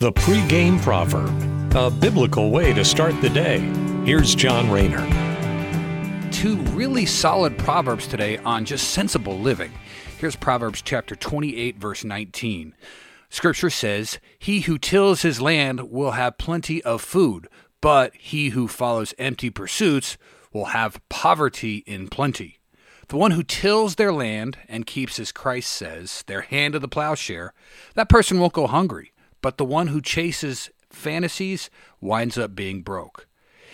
The pregame proverb, a biblical way to start the day. Here's John Rayner. Two really solid proverbs today on just sensible living. Here's Proverbs chapter 28, verse 19. Scripture says, He who tills his land will have plenty of food, but he who follows empty pursuits will have poverty in plenty. The one who tills their land and keeps, as Christ says, their hand to the plowshare, that person won't go hungry but the one who chases fantasies winds up being broke.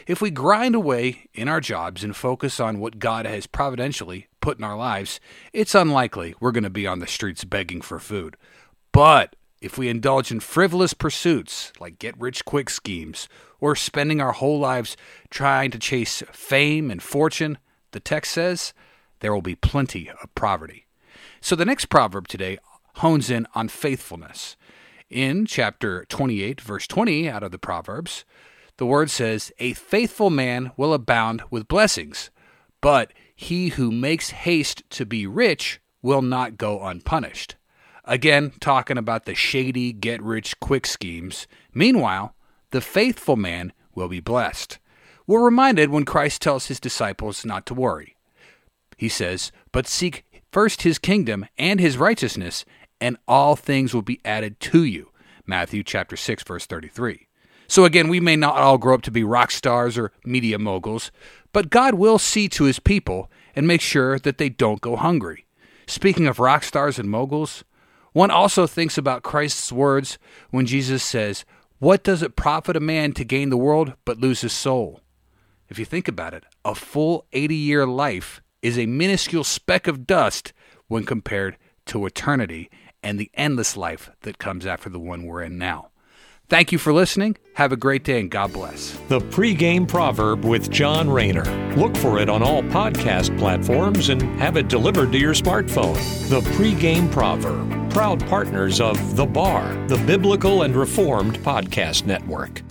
If we grind away in our jobs and focus on what God has providentially put in our lives, it's unlikely we're going to be on the streets begging for food. But if we indulge in frivolous pursuits like get rich quick schemes or spending our whole lives trying to chase fame and fortune, the text says there will be plenty of poverty. So the next proverb today hones in on faithfulness. In chapter 28, verse 20 out of the Proverbs, the word says, A faithful man will abound with blessings, but he who makes haste to be rich will not go unpunished. Again, talking about the shady get rich quick schemes. Meanwhile, the faithful man will be blessed. We're reminded when Christ tells his disciples not to worry. He says, But seek first his kingdom and his righteousness, and all things will be added to you. Matthew chapter 6 verse 33. So again, we may not all grow up to be rock stars or media moguls, but God will see to his people and make sure that they don't go hungry. Speaking of rock stars and moguls, one also thinks about Christ's words when Jesus says, What does it profit a man to gain the world but lose his soul? If you think about it, a full 80 year life is a minuscule speck of dust when compared to eternity and the endless life that comes after the one we're in now. Thank you for listening. Have a great day and God bless. The pregame proverb with John Rayner. Look for it on all podcast platforms and have it delivered to your smartphone. The pregame proverb, proud partners of The Bar, the Biblical and Reformed Podcast Network.